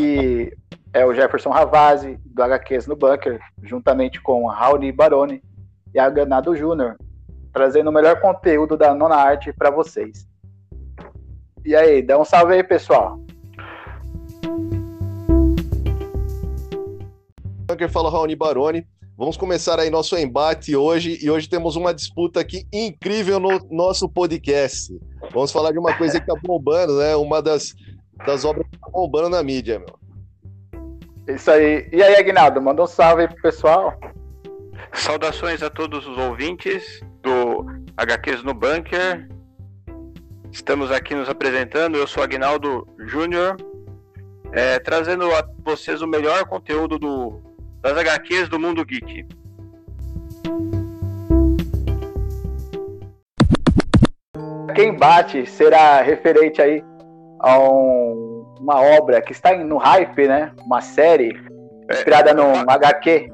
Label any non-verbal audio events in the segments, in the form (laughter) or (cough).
E é o Jefferson Ravazzi, do HQs no Bunker, juntamente com Raoni Baroni e a Ganado Júnior, trazendo o melhor conteúdo da nona arte para vocês. E aí, dá um salve aí, pessoal. Bunker fala Raoni Baroni. Vamos começar aí nosso embate hoje e hoje temos uma disputa aqui incrível no nosso podcast. Vamos falar de uma coisa que tá bombando, né? Uma das, das obras que tá bombando na mídia, meu. Isso aí. E aí, Aguinaldo, manda um salve aí pro pessoal. Saudações a todos os ouvintes do HQs no Bunker. Estamos aqui nos apresentando. Eu sou Aguinaldo Júnior, é, trazendo a vocês o melhor conteúdo do, das HQs do mundo geek. Quem bate será referente aí a um, uma obra que está no hype, né? Uma série inspirada é, no HQ.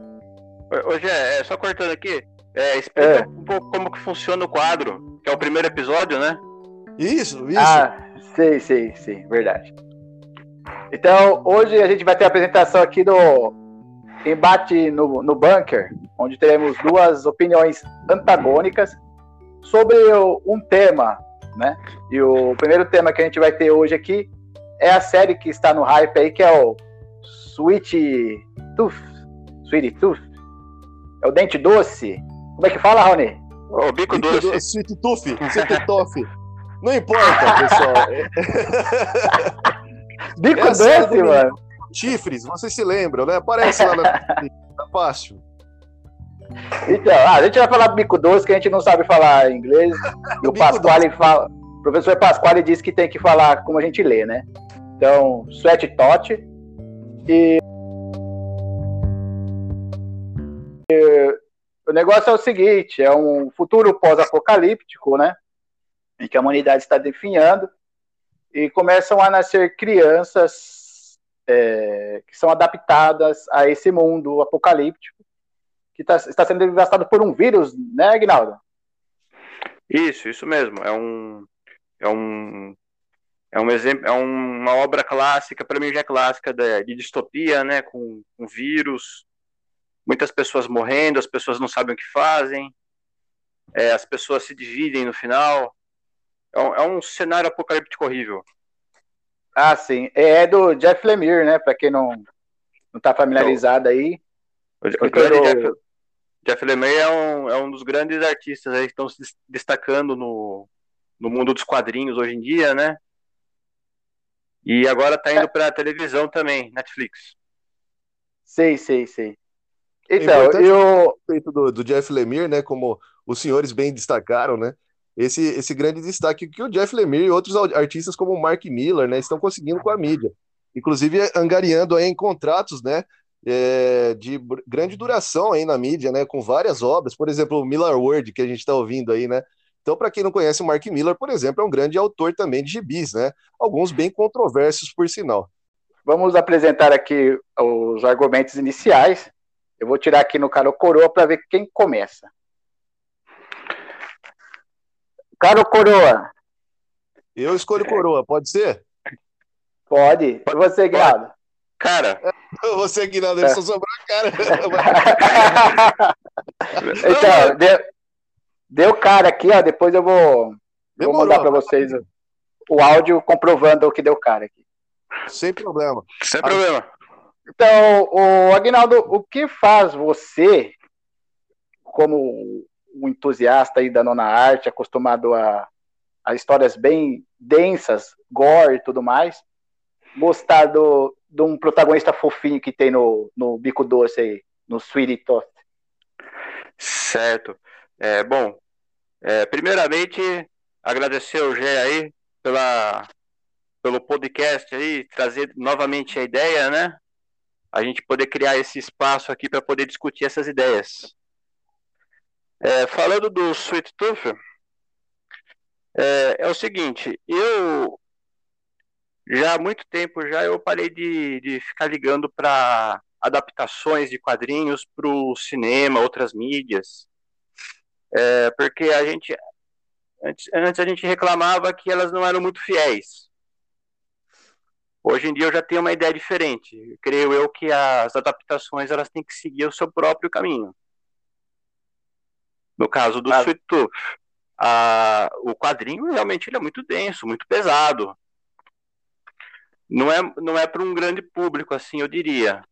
Hoje é, é, só cortando aqui, é, explica é. um pouco como que funciona o quadro, que é o primeiro episódio, né? Isso, isso. Ah, sei, sei, sei, verdade. Então, hoje a gente vai ter a apresentação aqui do embate no, no bunker, onde teremos duas opiniões antagônicas sobre um tema, né? E o primeiro tema que a gente vai ter hoje aqui é a série que está no hype aí, que é o Sweet Tooth. Sweet Tooth. É o dente doce. Como é que fala, Raoni? O bico doce. doce. Sweet Tooth. Sweet Tooth. Não importa, pessoal. (laughs) bico é doce, mano. Chifres, você se lembra, né? Aparece lá na. tá (laughs) fácil. Então, ah, a gente vai falar bico doce, que a gente não sabe falar inglês. (laughs) E o Pasquale fala. O professor Pasquale disse que tem que falar como a gente lê, né? Então, sweat tot. E... e o negócio é o seguinte: é um futuro pós-apocalíptico, né? Em que a humanidade está definhando e começam a nascer crianças é, que são adaptadas a esse mundo apocalíptico que tá, está sendo devastado por um vírus, né, Aguinaldo? Isso, isso mesmo. É um, é um, é um exemplo, é uma obra clássica, para mim já é clássica de, de distopia, né, com, com vírus, muitas pessoas morrendo, as pessoas não sabem o que fazem, é, as pessoas se dividem no final. É um, é um cenário apocalíptico horrível. Ah, sim. É, é do Jeff Lemire, né? Para quem não não tá familiarizado aí. O, o Jeff, Jeff Lemire é um, é um dos grandes artistas aí que estão se destacando no, no mundo dos quadrinhos hoje em dia, né? E agora tá indo para televisão também, Netflix. Sei, sei, sei. Então, é eu do, do Jeff Lemire, né, como os senhores bem destacaram, né? esse, esse grande destaque que o Jeff Lemire e outros artistas como o Mark Miller, né, estão conseguindo com a mídia. Inclusive angariando aí em contratos, né, é, de grande duração aí na mídia, né, com várias obras, por exemplo, o Miller Word, que a gente está ouvindo aí, né, então, para quem não conhece, o Mark Miller, por exemplo, é um grande autor também de gibis, né? Alguns bem controversos, por sinal. Vamos apresentar aqui os argumentos iniciais. Eu vou tirar aqui no Caro Coroa para ver quem começa. Caro Coroa. Eu escolho Coroa, pode ser? Pode. E você, Guinaldo? Cara. (laughs) Você, Guinaldo, ele só sobrou a cara. (laughs) então, deu, deu cara aqui, ó. Depois eu vou, vou mandar para vocês o, o áudio comprovando o que deu cara aqui. Sem problema. Sem problema. Então, o Aguinaldo, o que faz você, como um entusiasta aí da nona arte, acostumado a, a histórias bem densas, gore e tudo mais, gostar do, de um protagonista fofinho que tem no, no Bico Doce aí, no Sweetie Toast. Certo. É, bom, é, primeiramente, agradecer ao Gé aí pela, pelo podcast aí, trazer novamente a ideia, né? A gente poder criar esse espaço aqui para poder discutir essas ideias. É, falando do Sweet Tooth, é, é, o seguinte, eu já há muito tempo já eu parei de, de ficar ligando para adaptações de quadrinhos para o cinema, outras mídias, é, porque a gente antes, antes a gente reclamava que elas não eram muito fiéis. Hoje em dia eu já tenho uma ideia diferente. Creio eu que as adaptações elas têm que seguir o seu próprio caminho. No caso do ah. Sweet Tooth, a, o quadrinho realmente ele é muito denso, muito pesado. Não é, não é para um grande público, assim, eu diria.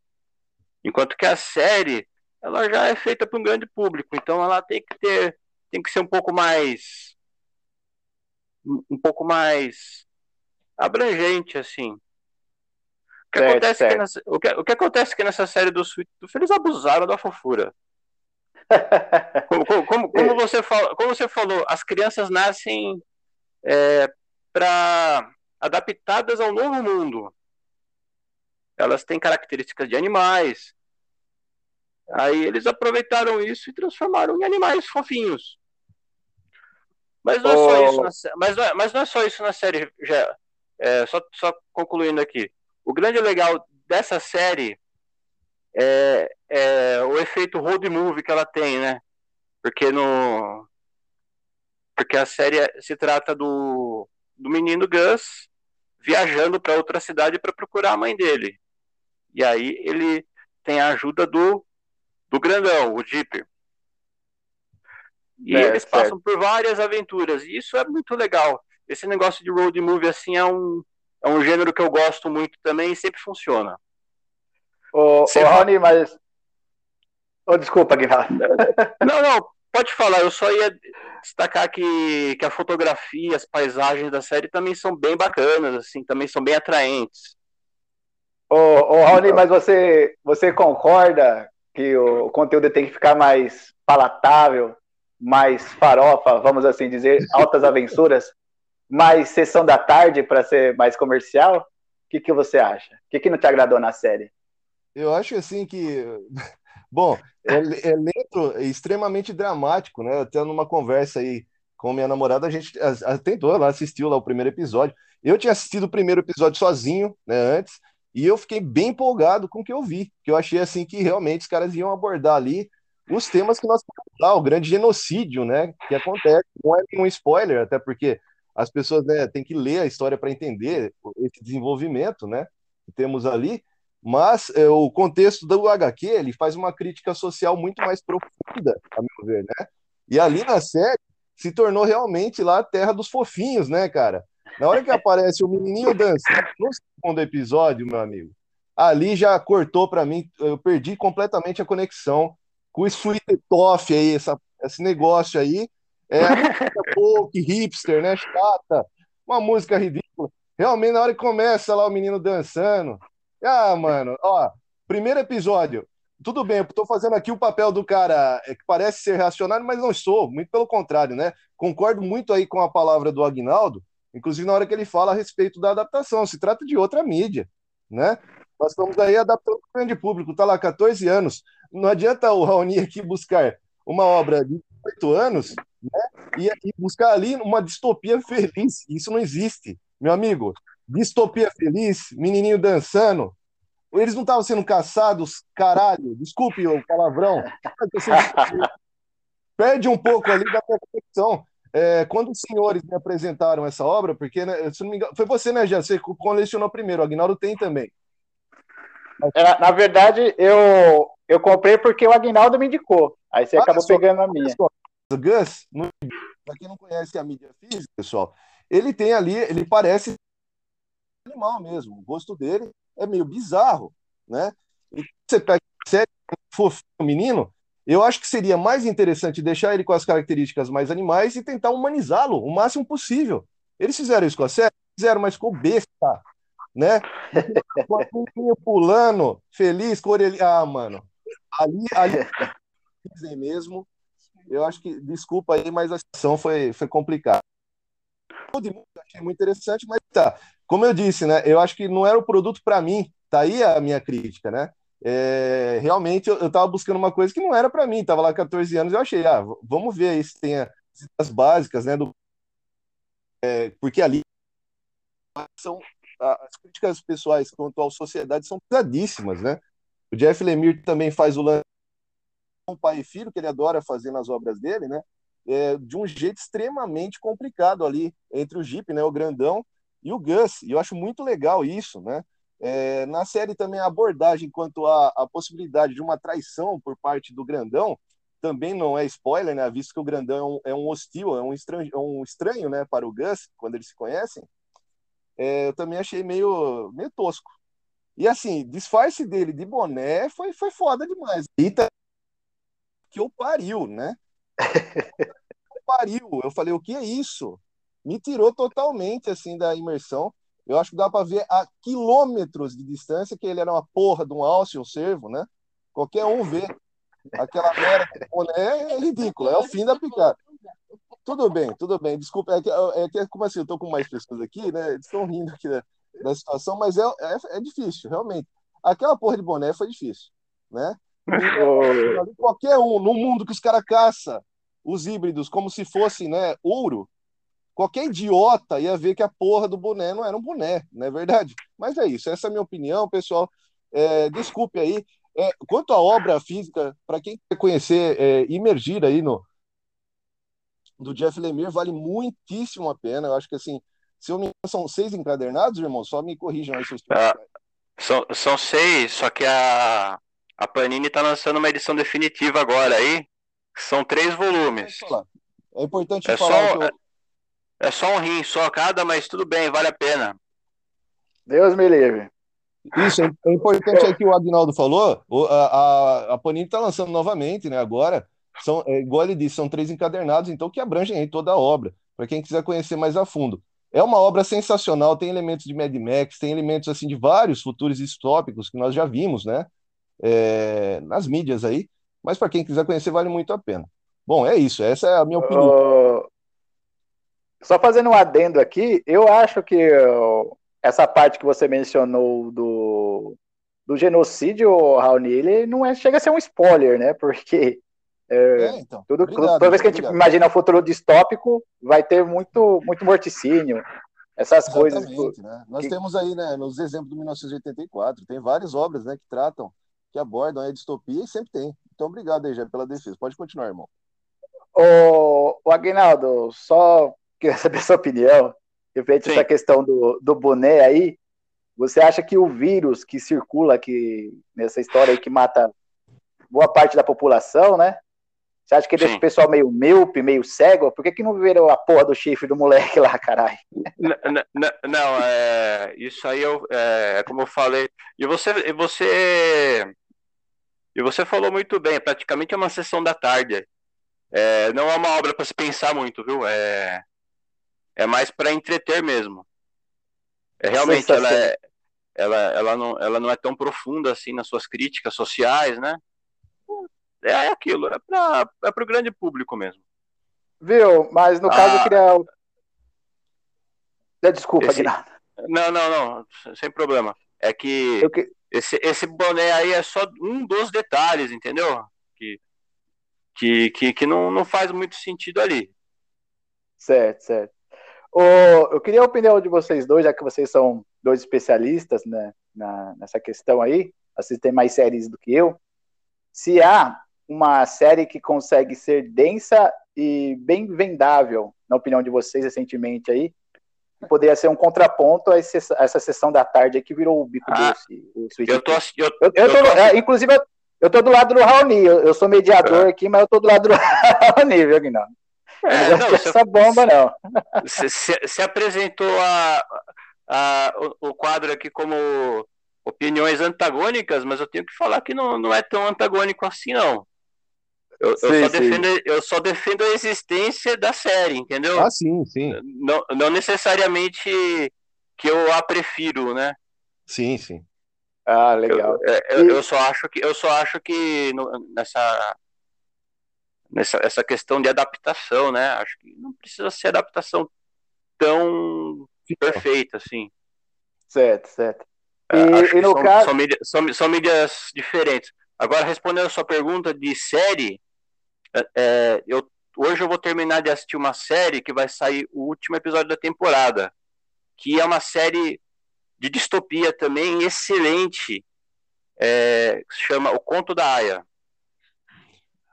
Enquanto que a série, ela já é feita para um grande público, então ela tem que ter, tem que ser um pouco mais, um pouco mais abrangente, assim. O que, certo, acontece certo. Que nessa, o, que, o que acontece que nessa série do Sweet Tooth, eles abusaram da fofura. (laughs) como, como, como, como, você fala, como você falou, as crianças nascem é, para adaptadas ao novo mundo. Elas têm características de animais. Aí eles aproveitaram isso e transformaram em animais fofinhos. Mas não é oh. só isso na, mas não é, mas não é só isso na série. Já, é, só, só concluindo aqui. O grande legal dessa série é, é, o efeito road movie que ela tem, né? Porque no porque a série se trata do, do menino Gus viajando para outra cidade para procurar a mãe dele. E aí ele tem a ajuda do do grandão, o Jeep. E é, eles passam certo. por várias aventuras. E isso é muito legal. Esse negócio de road movie assim é um é um gênero que eu gosto muito também e sempre funciona. Ô, ô Rony, mas. Oh, desculpa, Guilherme. Não, não, pode falar. Eu só ia destacar que, que a fotografia, as paisagens da série também são bem bacanas, assim, também são bem atraentes. Ô, ô Rony, mas você, você concorda que o conteúdo tem que ficar mais palatável, mais farofa, vamos assim dizer, altas aventuras, mais sessão da tarde para ser mais comercial? O que, que você acha? O que, que não te agradou na série? Eu acho assim que. Bom, é, é lento, é extremamente dramático, né? Até numa conversa aí com minha namorada, a gente tentou, ela assistiu lá o primeiro episódio. Eu tinha assistido o primeiro episódio sozinho, né, antes, e eu fiquei bem empolgado com o que eu vi, que eu achei assim que realmente os caras iam abordar ali os temas que nós lá, o grande genocídio, né, que acontece. Não é um spoiler, até porque as pessoas né, têm que ler a história para entender esse desenvolvimento, né, que temos ali. Mas é, o contexto do HQ ele faz uma crítica social muito mais profunda, a meu ver, né? E ali na série se tornou realmente lá a terra dos fofinhos, né, cara? Na hora que (laughs) aparece o menininho dançando no segundo episódio, meu amigo, ali já cortou para mim, eu perdi completamente a conexão com o Sweet Toff aí, essa, esse negócio aí. É (laughs) folk, hipster, né? Chata, uma música ridícula. Realmente, na hora que começa lá o menino dançando, ah, mano, ó, primeiro episódio. Tudo bem, eu tô fazendo aqui o papel do cara é, que parece ser reacionário, mas não sou, muito pelo contrário, né? Concordo muito aí com a palavra do Agnaldo, inclusive na hora que ele fala a respeito da adaptação. Se trata de outra mídia, né? Nós estamos aí adaptando para o grande público, tá lá 14 anos. Não adianta o Raoni aqui buscar uma obra de 8 anos né? e, e buscar ali uma distopia feliz. Isso não existe, meu amigo distopia feliz, menininho dançando. Eles não estavam sendo caçados, caralho, desculpe o palavrão. (laughs) Perde um pouco ali da perfeição. É, quando os senhores me apresentaram essa obra, porque né, se não me engano, foi você, né, já? Você colecionou primeiro, o Agnaldo tem também. É, na verdade, eu, eu comprei porque o Agnaldo me indicou. Aí você ah, acabou só, pegando a minha. O Gus, para quem não conhece a mídia física, pessoal, ele tem ali, ele parece animal mesmo. O rosto dele é meio bizarro, né? E você pega sério, fofinho, menino, eu acho que seria mais interessante deixar ele com as características mais animais e tentar humanizá-lo o máximo possível. Eles fizeram isso com a série, fizeram, mas ficou besta, né? Com a pulando, feliz, com orelha. Ah, mano. Ali, ali (laughs) dizem mesmo. Eu acho que, desculpa aí, mas a situação foi, foi complicada. Achei muito interessante, mas tá. Como eu disse, né? Eu acho que não era o produto para mim. Tá aí a minha crítica, né? É, realmente eu, estava buscando uma coisa que não era para mim. Estava lá 14 anos eu achei, ah, vamos ver aí se tem as básicas, né? Do, é, porque ali são as críticas pessoais quanto à sociedade são pesadíssimas, né? O Jeff Lemire também faz o lance com pai e filho que ele adora fazer nas obras dele, né? É, de um jeito extremamente complicado ali entre o Jeep, né, o grandão, e o Gus. E eu acho muito legal isso, né? É, na série também a abordagem quanto à, possibilidade de uma traição por parte do Grandão também não é spoiler, né? Visto que o Grandão é um, é um hostil, é um estranho, é um estranho, né, para o Gus quando eles se conhecem. É, eu também achei meio, meio tosco. E assim, disfarce dele de boné foi, foi foda demais. E tá... que eu pariu, né? (laughs) pariu. Eu falei, o que é isso? Me tirou totalmente assim da imersão. Eu acho que dá para ver a quilômetros de distância que ele era uma porra de um alce ou servo, né? Qualquer um vê. Aquela merda boné é ridículo, é o fim da picada. Tudo bem, tudo bem. Desculpa, é que, é que como assim, eu tô com mais pessoas aqui, né? Eles estão rindo aqui da, da situação, mas é, é, é, difícil, realmente. Aquela porra de boné foi difícil, né? (laughs) Qualquer um, no mundo que os caras caçam os híbridos como se fosse né, ouro, qualquer idiota ia ver que a porra do boné não era um boné, não é verdade? Mas é isso, essa é a minha opinião, pessoal. É, desculpe aí. É, quanto à obra física, para quem quer conhecer, é, imergir aí no do Jeff Lemire, vale muitíssimo a pena. Eu acho que assim, se eu me são seis encadernados, irmão, só me corrijam aí se eu estou. Ah, são, são seis, só que a, a Panini está lançando uma edição definitiva agora aí, são três volumes. É importante é falar. Só. É só um rim, só cada, mas tudo bem, vale a pena. Deus me livre. Isso, é importante aí que o Agnaldo falou, a, a, a Panini está lançando novamente, né, agora, são, é, igual ele disse, são três encadernados, então que abrangem aí toda a obra, para quem quiser conhecer mais a fundo. É uma obra sensacional, tem elementos de Mad Max, tem elementos assim de vários futuros distópicos que nós já vimos, né, é, nas mídias aí, mas para quem quiser conhecer, vale muito a pena. Bom, é isso, essa é a minha opinião. Uh, só fazendo um adendo aqui, eu acho que essa parte que você mencionou do, do genocídio, Raoni, ele não é, chega a ser um spoiler, né? Porque é, é, então. Tudo, obrigado, toda vez que a gente imagina um futuro distópico, vai ter muito, muito morticínio, essas Exatamente, coisas. Né? Nós que... temos aí, né, nos exemplos do 1984, tem várias obras né, que tratam, que abordam a distopia e sempre tem. Então, obrigado aí, já pela defesa. Pode continuar, irmão. O, o Aguinaldo, só queria saber a sua opinião referente a essa questão do, do boné aí. Você acha que o vírus que circula aqui nessa história aí que mata boa parte da população, né? Você acha que deixa o pessoal meio míope, meio cego? Por que, que não viram a porra do chifre do moleque lá, caralho? Não, não, não é, isso aí eu, é, é, como eu falei. E você, você e você falou muito bem, praticamente é uma sessão da tarde. É, não é uma obra para se pensar muito, viu? É, é mais para entreter mesmo. É, realmente, ela, é, ela, ela, não, ela não é tão profunda assim nas suas críticas sociais, né? É aquilo, é para é o grande público mesmo. Viu? Mas no ah, caso eu queria. Desculpa, esse... Guinado. Não, não, não, sem problema. É que. Que... Esse, esse boné aí é só um dos detalhes, entendeu? Que, que, que, que não, não faz muito sentido ali. Certo, certo. Eu queria a opinião de vocês dois, já que vocês são dois especialistas né, na, nessa questão aí, assistem mais séries do que eu. Se há uma série que consegue ser densa e bem vendável, na opinião de vocês recentemente aí, poderia ser um contraponto a, esse, a essa sessão da tarde que virou o bico ah, doce. O eu tô, eu, eu, eu tô, tô... É, inclusive, eu tô do lado do Raoni. Eu, eu sou mediador é. aqui, mas eu tô do lado do (laughs) Raoni, viu, Guinaldo? É, não, não essa bomba, não. Se, se, se apresentou a, a, o, o, quadro aqui como opiniões antagônicas, mas eu tenho que falar que não, não é tão antagônico assim, não. Eu, sim, eu, só defendo, eu, só defendo, a existência da série, entendeu? Ah, sim, sim. Não, não necessariamente que eu a prefiro, né? Sim, sim. Ah, legal. Eu, é, eu, eu só acho que eu só acho que nessa nessa essa questão de adaptação, né? Acho que não precisa ser adaptação tão perfeita assim. Certo, certo. É, e, e no são, caso são mídias, são, são mídias diferentes. Agora respondendo a sua pergunta de série, é, é, eu, hoje eu vou terminar de assistir uma série que vai sair o último episódio da temporada, que é uma série de distopia também excelente, é, se chama O Conto da Aya.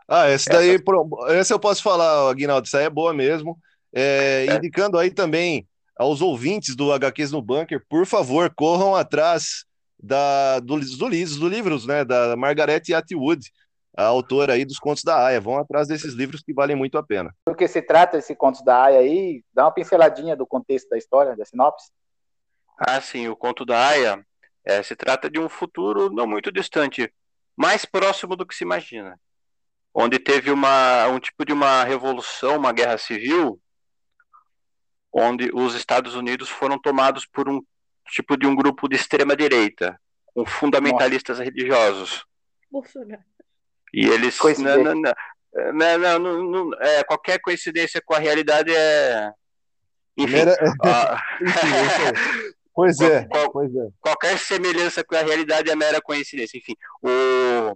Ah, esse daí, Essa... esse eu posso falar, Aguinaldo, isso aí é boa mesmo. É, é. Indicando aí também aos ouvintes do HQs no Bunker, por favor, corram atrás da, do, do, do livros, né, da Margaret Atwood, a autora aí dos Contos da Aya. Vão atrás desses livros que valem muito a pena. Do que se trata esse Contos da Aya aí? Dá uma pinceladinha do contexto da história, da sinopse. Ah, sim, o Conto da Aya é, se trata de um futuro não muito distante, mais próximo do que se imagina, onde teve uma, um tipo de uma revolução, uma guerra civil, onde os Estados Unidos foram tomados por um tipo de um grupo de extrema direita, com fundamentalistas Nossa. religiosos. Bolsonaro. E eles. Não, não, não, não, não, é, qualquer coincidência com a realidade é. Enfim. Primeira... Ah, (laughs) pois, é, qual, pois é. Qualquer semelhança com a realidade é mera coincidência. Enfim, o...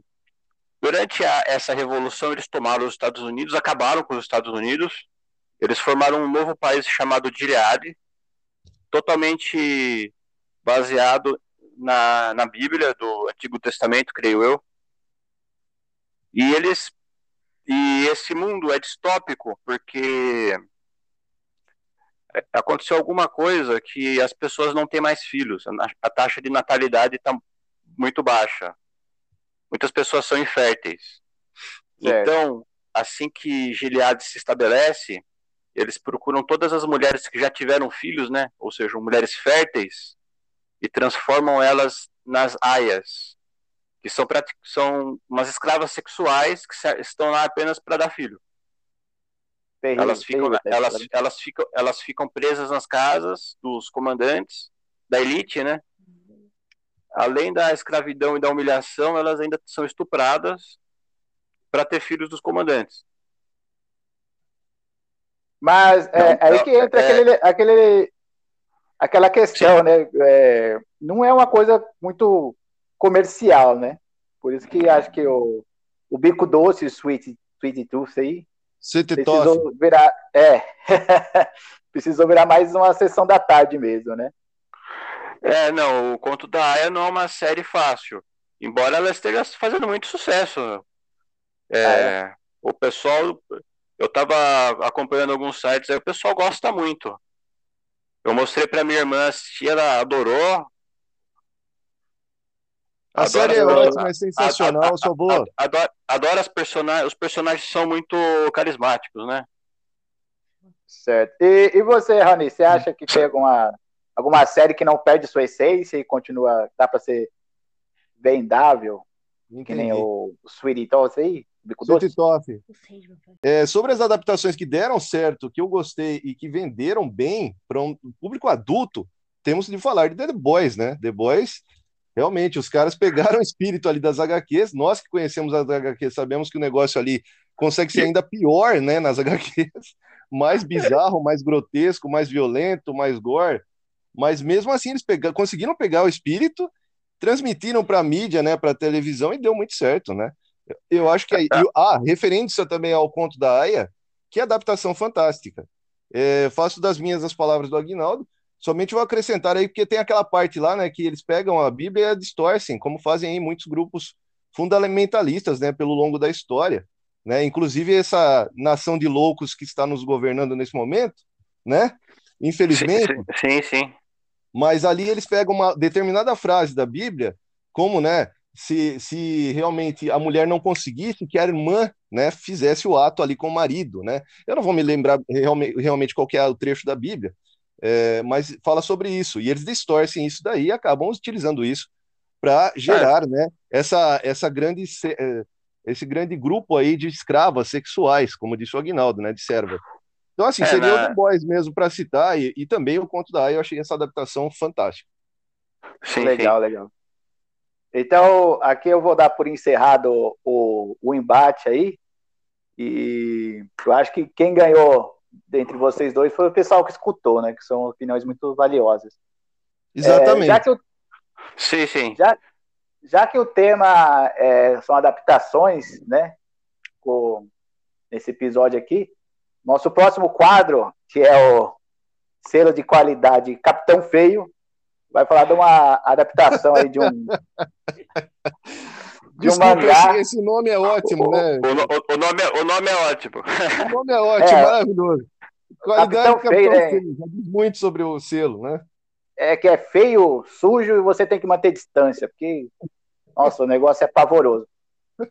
durante a, essa revolução, eles tomaram os Estados Unidos, acabaram com os Estados Unidos, eles formaram um novo país chamado Gilead, totalmente baseado na, na Bíblia do Antigo Testamento, creio eu. E eles e esse mundo é distópico porque aconteceu alguma coisa que as pessoas não têm mais filhos. A taxa de natalidade está muito baixa. Muitas pessoas são inférteis. Certo. Então, assim que Gilead se estabelece, eles procuram todas as mulheres que já tiveram filhos, né? Ou seja, mulheres férteis, e transformam elas nas aias, que são, são umas escravas sexuais que estão lá apenas para dar filho. Terrível, elas, ficam, terrível, elas, elas, ficam, elas ficam presas nas casas dos comandantes, da elite, né? Além da escravidão e da humilhação, elas ainda são estupradas para ter filhos dos comandantes. Mas é, então, aí que entra é... aquele, aquele, aquela questão, Sim. né? É, não é uma coisa muito comercial, né? Por isso que acho que o, o bico doce, o Sweet, Sweet Tooth aí, Sweet precisou Tooth. virar, é, (laughs) precisou virar mais uma sessão da tarde mesmo, né? É, não, o Conto da Aya não é uma série fácil, embora ela esteja fazendo muito sucesso. É, ah, é? O pessoal, eu estava acompanhando alguns sites, aí o pessoal gosta muito. Eu mostrei para minha irmã assistir, ela adorou, a série é ótima, é sensacional, sou boa. Adoro, adoro as personagens, os personagens são muito carismáticos, né? Certo. E, e você, Rani, você acha que tem alguma, alguma série que não perde sua essência e continua, dá para ser vendável? Entendi. Que nem o, o Sweetie Toss aí? Sweetie Toff. É, sobre as adaptações que deram certo, que eu gostei e que venderam bem para um público adulto, temos de falar de The Boys, né? The Boys Realmente, os caras pegaram o espírito ali das HQs. Nós que conhecemos as HQs sabemos que o negócio ali consegue ser ainda pior, né, nas HQs. (laughs) Mais bizarro, mais grotesco, mais violento, mais gore. Mas mesmo assim, eles pegaram, conseguiram pegar o espírito, transmitiram para a mídia, né, para a televisão e deu muito certo, né? Eu acho que. ah, referente também ao conto da Aya, que adaptação fantástica. É, faço das minhas as palavras do Aguinaldo. Somente vou acrescentar aí, porque tem aquela parte lá, né, que eles pegam a Bíblia e a distorcem, como fazem aí muitos grupos fundamentalistas, né, pelo longo da história, né? Inclusive essa nação de loucos que está nos governando nesse momento, né? Infelizmente. Sim, sim. sim. Mas ali eles pegam uma determinada frase da Bíblia, como, né, se, se realmente a mulher não conseguisse que a irmã né, fizesse o ato ali com o marido. Né? Eu não vou me lembrar realmente, realmente qual é o trecho da Bíblia, é, mas fala sobre isso, e eles distorcem isso daí e acabam utilizando isso para gerar é. né, essa, essa grande, é, esse grande grupo aí de escravas sexuais, como disse o Aguinaldo, né, de serva. Então, assim, é, seria né? o The Boys mesmo para citar, e, e, também o Conto da Aya, eu achei essa adaptação fantástica. Sim, legal, sim. legal. Então, aqui eu vou dar por encerrado o, o embate aí, e eu acho que quem ganhou entre vocês dois foi o pessoal que escutou, né? Que são opiniões muito valiosas. Exatamente. É, já que o, sim, sim. Já, já que o tema é, são adaptações, né? Com, nesse episódio aqui, nosso próximo quadro, que é o selo de qualidade Capitão Feio, vai falar de uma adaptação aí de um. (laughs) de um mangá. Esse, esse, nome é ótimo, o, né? O, o, o, nome, é, o nome é ótimo. O nome é ótimo, (laughs) é, maravilhoso. Qualidade Capitão, Capitão Feio, né? já diz muito sobre o selo, né? É que é feio, sujo e você tem que manter distância, porque, nossa, o negócio é pavoroso.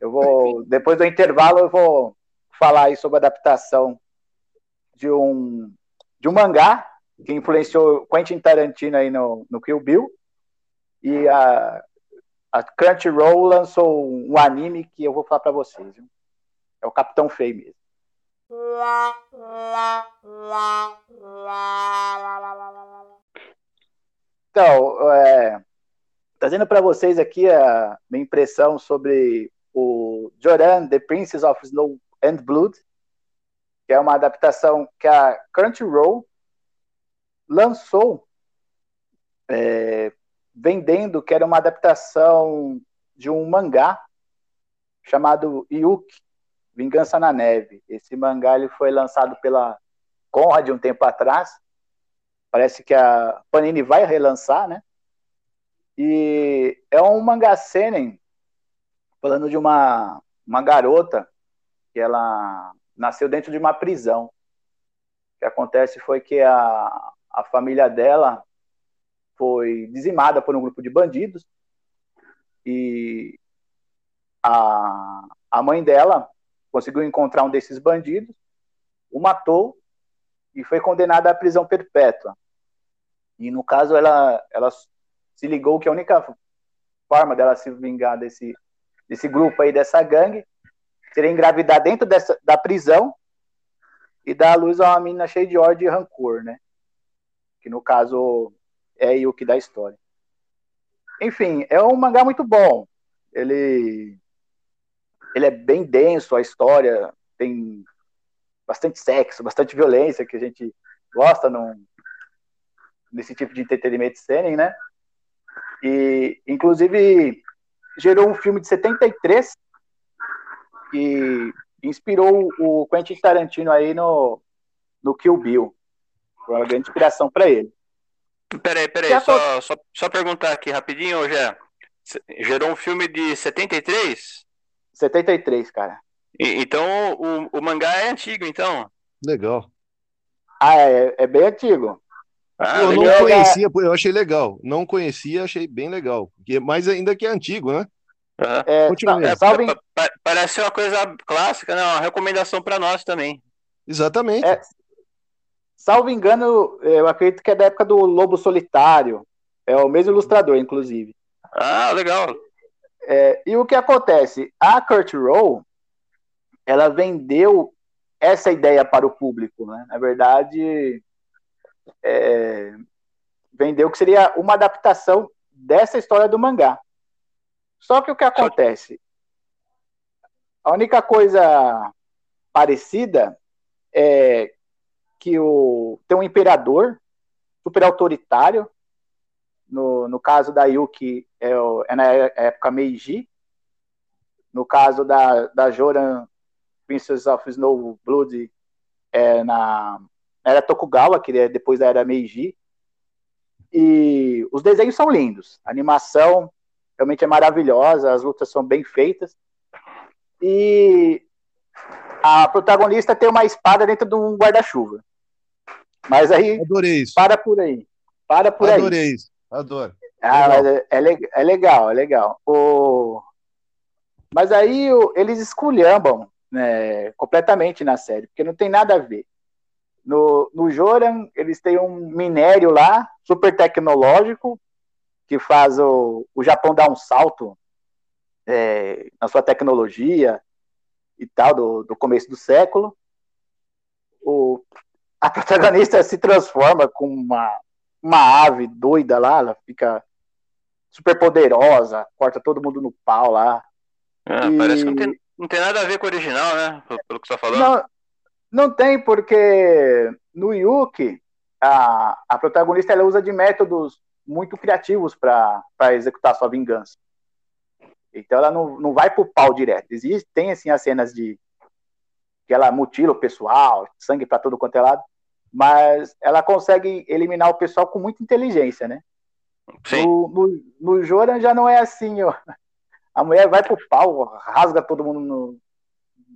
Eu vou, depois do intervalo, eu vou falar aí sobre a adaptação de um, de um mangá que influenciou Quentin Tarantino aí no, no Kill Bill. E a, a Crunchyroll lançou um anime que eu vou falar para vocês. Viu? É o Capitão Feio mesmo. Então, é, trazendo para vocês aqui a minha impressão sobre o Joran, The Princess of Snow and Blood, que é uma adaptação que a Crunchyroll lançou é, vendendo que era uma adaptação de um mangá chamado Yuki, Vingança na Neve. Esse mangá ele foi lançado pela Conrad um tempo atrás. Parece que a Panini vai relançar, né? E é um mangá seinen falando de uma, uma garota que ela nasceu dentro de uma prisão. O que acontece foi que a, a família dela foi dizimada por um grupo de bandidos e a, a mãe dela conseguiu encontrar um desses bandidos, o matou e foi condenada à prisão perpétua. E no caso ela, ela se ligou que a única forma dela se vingar desse, desse grupo aí, dessa gangue, seria engravidar dentro dessa, da prisão e dar à luz a uma menina cheia de ódio e rancor, né? Que no caso é o que dá história. Enfim, é um mangá muito bom. Ele ele é bem denso, a história tem bastante sexo, bastante violência que a gente gosta num, nesse tipo de entretenimento seinen, né? E inclusive gerou um filme de 73 que inspirou o Quentin Tarantino aí no, no Kill Bill. Foi uma grande inspiração para ele. Peraí, peraí, só, só, só perguntar aqui rapidinho, já gerou um filme de 73? 73, cara. E, então o, o mangá é antigo, então? Legal. Ah, é, é bem antigo. Ah, eu legal. não conhecia, eu achei legal. Não conhecia, achei bem legal. Mas ainda que é antigo, né? Uhum. É, Continua. É, salve... Parece uma coisa clássica, né? Uma recomendação para nós também. Exatamente. É, salvo engano, eu acredito que é da época do Lobo Solitário. É o mesmo ilustrador, inclusive. Ah, legal. É, e o que acontece? A Kurt Rowe, ela vendeu essa ideia para o público, né? Na verdade, é, vendeu que seria uma adaptação dessa história do mangá. Só que o que acontece? A única coisa parecida é que o, tem um imperador super autoritário, no, no caso da Yuki é, o, é na época Meiji, no caso da, da Joran Princess of Snow Blood é na era Tokugawa, que é depois da era Meiji, e os desenhos são lindos, a animação realmente é maravilhosa, as lutas são bem feitas. E a protagonista tem uma espada dentro de um guarda-chuva. Mas aí. Adorei isso. Para por aí. Para por Adorei aí. Adorei isso. Adoro. Ah, legal. É, é, é, legal, é legal. O... Mas aí o, eles esculhambam né, completamente na série, porque não tem nada a ver. No, no Joran, eles têm um minério lá, super tecnológico, que faz o, o Japão dar um salto é, na sua tecnologia e tal, do, do começo do século. O, a protagonista se transforma com uma, uma ave doida lá, ela fica super poderosa, corta todo mundo no pau lá. É, e... Parece que não tem, não tem nada a ver com o original, né? Pelo que você tá falando. Não, não tem, porque no Yuki, a, a protagonista ela usa de métodos muito criativos para executar sua vingança. Então ela não, não vai pro pau direto. Existe, tem assim as cenas de que ela mutila o pessoal, sangue para todo quanto é lado, mas ela consegue eliminar o pessoal com muita inteligência, né? Sim. No, no, no Joran já não é assim, ó. A mulher vai pro pau, rasga todo mundo no,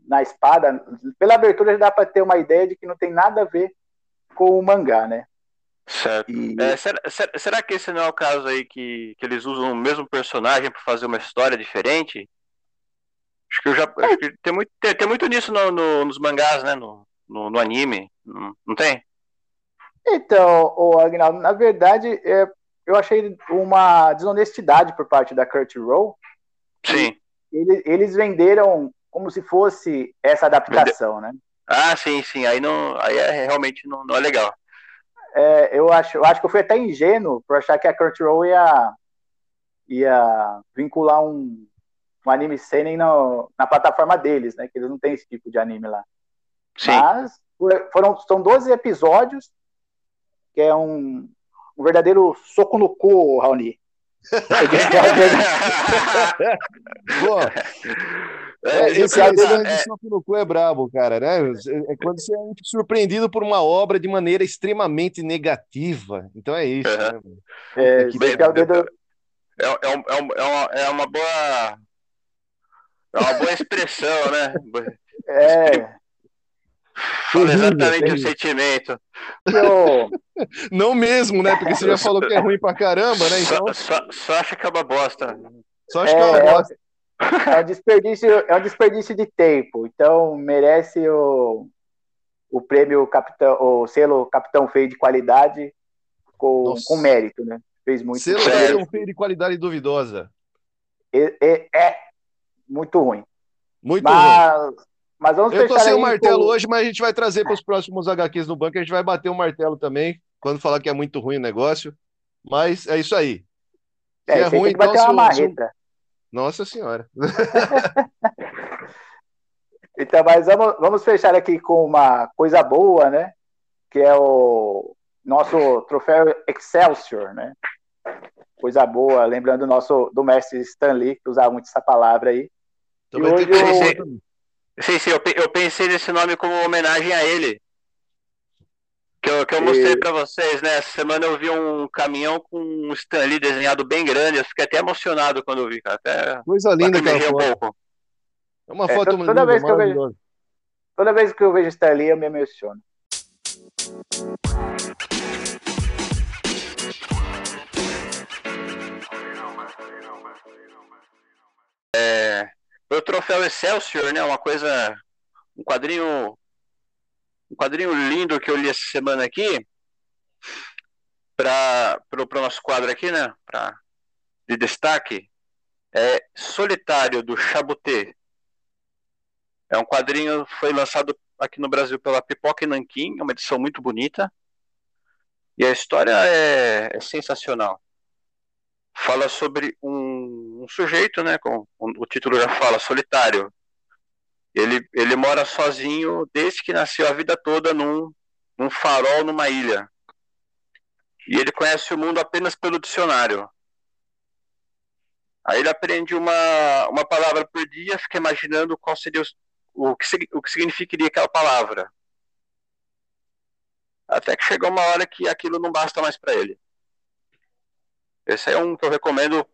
na espada. Pela abertura já dá para ter uma ideia de que não tem nada a ver com o mangá, né? Certo. E... É, será, será, que esse não é o caso aí que, que eles usam o mesmo personagem para fazer uma história diferente? Acho que eu já. É. Acho que tem, muito, tem, tem muito nisso no, no, nos mangás, né? No, no, no anime. Não, não, tem? Então, o Agnaldo, na verdade, é, eu achei uma desonestidade por parte da Kurt Row. Sim. Eles, eles venderam como se fosse essa adaptação, Vende... né? Ah, sim, sim. Aí não, aí é, realmente não, não é legal. É, eu acho, eu acho que eu fui até ingênuo por achar que a Kurt Row ia, ia vincular um, um anime seinen no, na plataforma deles, né? Que eles não têm esse tipo de anime lá. Sim. Mas foram, são 12 episódios, que é um, um verdadeiro soco no cu, Raoni. (laughs) (laughs) Pô, é, esse de soco no cu é brabo, cara, né? É quando você é surpreendido por uma obra de maneira extremamente negativa. Então é isso. Né? É, é, é, é, é, uma, é uma boa. É uma boa expressão, né? É. Fala exatamente o sentimento. Eu... Não mesmo, né? Porque você já falou que é ruim pra caramba, né? Então... Só, só, só acha que é uma bosta. Só acha é, que é uma é, bosta. (laughs) É um, desperdício, é um desperdício de tempo. Então merece o, o prêmio capitão, o selo Capitão Feio de qualidade com, com mérito, né? Fez muito. Selo Capitão Feio de qualidade duvidosa. É, é, é muito ruim. Muito Mas, ruim. Mas vamos Eu tô sem o martelo com... hoje, mas a gente vai trazer para os próximos HQs no banco. A gente vai bater o martelo também, quando falar que é muito ruim o negócio. Mas é isso aí. Se é, é ruim, então. Bater uma marreta. Nossa Senhora. (laughs) então, mas vamos, vamos fechar aqui com uma coisa boa, né? Que é o nosso troféu Excelsior, né? Coisa boa, lembrando do nosso do mestre Stanley, que usava muito essa palavra aí. Também e hoje tem que Sim, sim, eu, eu pensei nesse nome como homenagem a ele. Que eu, que eu mostrei e... para vocês, né? Essa semana eu vi um caminhão com um Stanley desenhado bem grande. Eu fiquei até emocionado quando eu vi, cara. Até Coisa linda que é um pouco. É uma foto é, toda, toda vez que eu vejo Toda vez que eu vejo Stanley, eu me emociono. É, o troféu Excelsior, né? Uma coisa, um quadrinho, um quadrinho lindo que eu li essa semana aqui para o nosso quadro aqui, né? Pra, de destaque é Solitário do Chabuté. É um quadrinho foi lançado aqui no Brasil pela Pipoca e Nanquim, é uma edição muito bonita. E a história é, é sensacional fala sobre um, um sujeito, né? Com, o título já fala, solitário. Ele, ele mora sozinho desde que nasceu a vida toda num, num farol numa ilha. E ele conhece o mundo apenas pelo dicionário. Aí ele aprende uma, uma palavra por dia, fica imaginando qual seria o, o, que, o que significaria aquela palavra. Até que chegou uma hora que aquilo não basta mais para ele. Esse é um que eu recomendo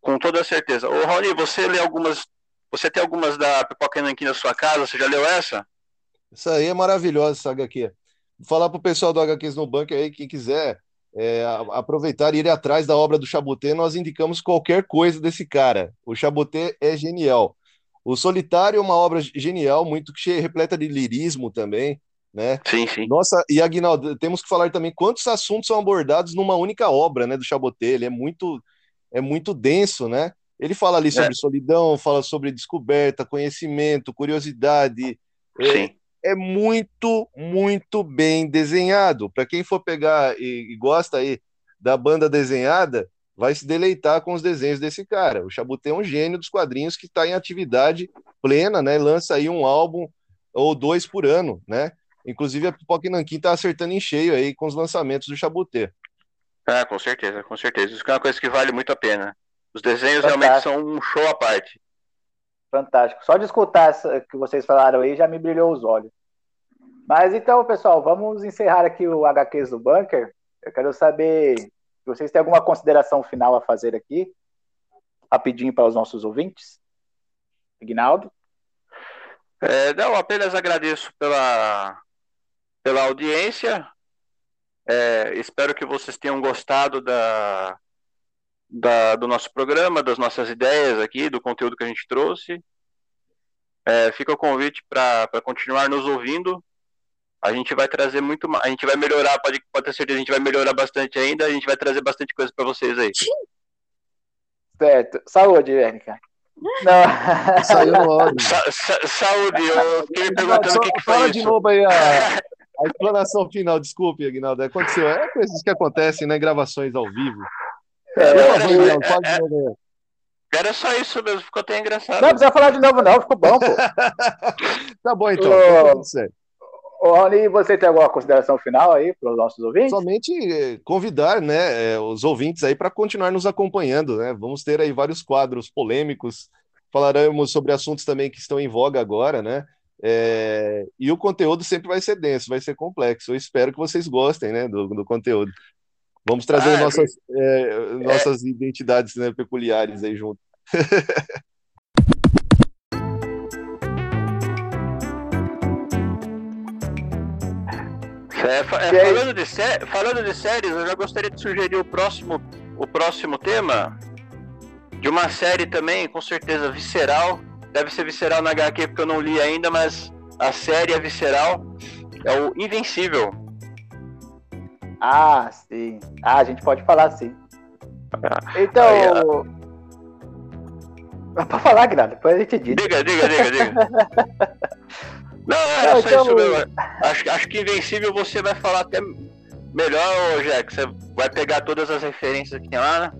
com toda certeza. Ô, Raoni, você lê algumas. Você tem algumas da Pipoca aqui na sua casa? Você já leu essa? Essa aí é maravilhosa, essa HQ. Vou falar pro pessoal do HQs no Banco aí, quem quiser é, aproveitar e ir atrás da obra do Chabuté, nós indicamos qualquer coisa desse cara. O Chabuté é genial. O Solitário é uma obra genial, muito cheia, repleta de lirismo também né? Sim, sim. Nossa, e Aguinaldo, temos que falar também quantos assuntos são abordados numa única obra, né, do Chaboté. Ele é muito, é muito denso, né? Ele fala ali sobre é. solidão, fala sobre descoberta, conhecimento, curiosidade. É, sim. É, é muito, muito bem desenhado. Para quem for pegar e, e, gosta aí da banda desenhada, vai se deleitar com os desenhos desse cara. O Chaboté é um gênio dos quadrinhos que está em atividade plena, né? Lança aí um álbum ou dois por ano, né? Inclusive, a Pipoca Nanquim tá acertando em cheio aí com os lançamentos do Chabutê. Ah, com certeza, com certeza. Isso é uma coisa que vale muito a pena. Os desenhos Fantástico. realmente são um show à parte. Fantástico. Só de escutar o que vocês falaram aí já me brilhou os olhos. Mas então, pessoal, vamos encerrar aqui o HQs do Bunker. Eu quero saber se vocês têm alguma consideração final a fazer aqui, rapidinho para os nossos ouvintes. Ignaldo? É, não, apenas agradeço pela, pela audiência. É, espero que vocês tenham gostado da, da, do nosso programa, das nossas ideias aqui, do conteúdo que a gente trouxe. É, fica o convite para continuar nos ouvindo. A gente vai trazer muito mais. A gente vai melhorar, pode, pode ter certeza, a gente vai melhorar bastante ainda. A gente vai trazer bastante coisa para vocês aí. Certo. Saúde, Érica. Não. Saiu no (laughs) Sa sa saúde, eu fiquei perguntando o que, que foi Fala isso. de novo aí a, (laughs) a explanação final. Desculpe, Aguinaldo. Aconteceu. É coisas que acontecem, né? Gravações ao vivo. É, Por favor, é, Aguinaldo, é, fala de novo aí. Era só isso mesmo, ficou até engraçado. Não precisa falar de novo, não. Ficou bom, pô. (laughs) Tá bom, então. Ô. Ô, Rony, você tem alguma consideração final aí para os nossos ouvintes? Somente eh, convidar né, eh, os ouvintes aí para continuar nos acompanhando. Né? Vamos ter aí vários quadros polêmicos, falaremos sobre assuntos também que estão em voga agora, né? Eh, e o conteúdo sempre vai ser denso, vai ser complexo. Eu espero que vocês gostem né, do, do conteúdo. Vamos trazer Ah, nossas, eh, nossas identidades né, peculiares aí junto. É, fa- é, falando, de sé- falando de séries, eu já gostaria de sugerir o próximo, o próximo tema de uma série também, com certeza, visceral. Deve ser visceral na HQ porque eu não li ainda, mas a série é visceral. É o Invencível. Ah, sim. Ah, a gente pode falar sim. (laughs) Aí, Então. (laughs) Pra falar, Grana, depois a gente diz. Diga, diga, diga, diga. (laughs) Não, era Não, só então- isso mesmo. Acho, acho que Invencível você vai falar até melhor, Jack. Você vai pegar todas as referências que tem lá, né?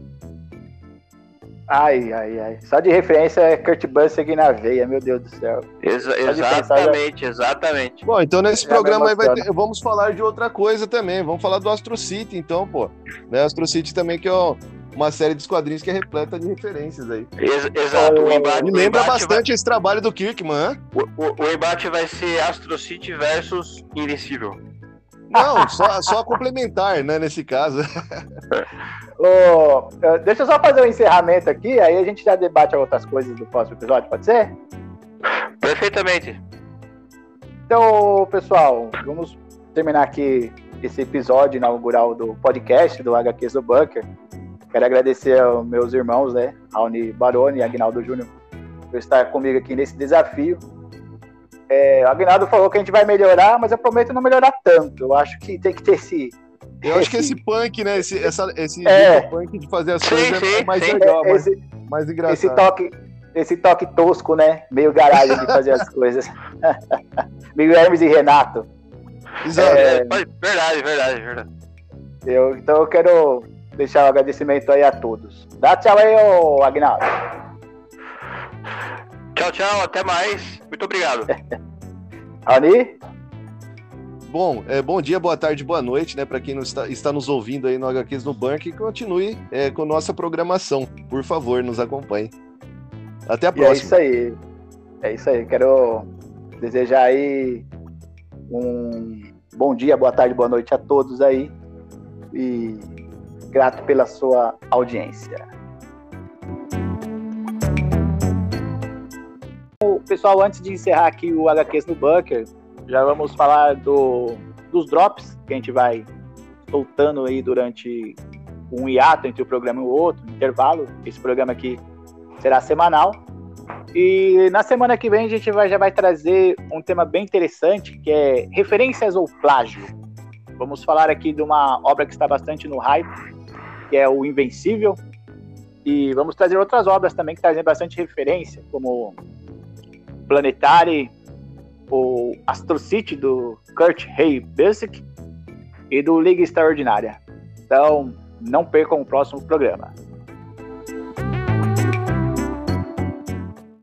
Ai, ai, ai. Só de referência é Kurt Busiek aqui na veia, meu Deus do céu. Exa- de pensar, já- exatamente, exatamente. Bom, então nesse Já programa aí vai ter- vamos falar de outra coisa também. Vamos falar do Astro City, então, pô. Né, Astro City também, que é uma série de quadrinhos que é repleta de referências aí. Ex- exato. O embate, Me lembra embate bastante esse trabalho do Kirkman, vai- o, o- o embate vai ser Astro City versus Invencível. Não, só, só complementar, né, nesse caso. (laughs) Deixa eu só fazer um encerramento aqui, aí a gente já debate outras coisas do próximo episódio, pode ser? Perfeitamente. Então, pessoal, vamos terminar aqui esse episódio inaugural do podcast do HQs do Bunker. Quero agradecer aos meus irmãos, né, Raoni Baroni e Agnaldo Júnior, por estar comigo aqui nesse desafio. É, o Agnaldo falou que a gente vai melhorar, mas eu prometo não melhorar tanto. Eu acho que tem que ter esse. Eu acho que esse punk, né, esse, essa, esse É. punk de fazer as Sim, coisas é sim, mais sim. legal, mais, esse, mais esse engraçado. toque. Esse toque tosco, né? Meio garagem de fazer as coisas. (laughs) Meio Hermes e Renato. Exato. É, pode- verdade, verdade, verdade. Eu, então eu quero deixar o agradecimento aí a todos. Dá tchau aí, ô Agnaldo. Tchau, tchau, até mais. Muito obrigado. (laughs) Raoni? Bom, é, bom dia, boa tarde, boa noite, né, para quem está, está nos ouvindo aí no HQs no Banco e continue é, com nossa programação. Por favor, nos acompanhe. Até a E é próxima. isso aí. É isso aí. Quero desejar aí um bom dia, boa tarde, boa noite a todos aí. E grato pela sua audiência. Pessoal, antes de encerrar aqui o HQs no Bunker, já vamos falar do, dos drops que a gente vai soltando aí durante um hiato entre o programa e o outro, um intervalo. Esse programa aqui será semanal. E na semana que vem a gente vai, já vai trazer um tema bem interessante, que é referências ou plágio. Vamos falar aqui de uma obra que está bastante no hype, que é o Invencível. E vamos trazer outras obras também que trazem bastante referência, como Planetary, o Astro City do Kurt Hay Busiek e do Liga Extraordinária. Então, não percam o próximo programa.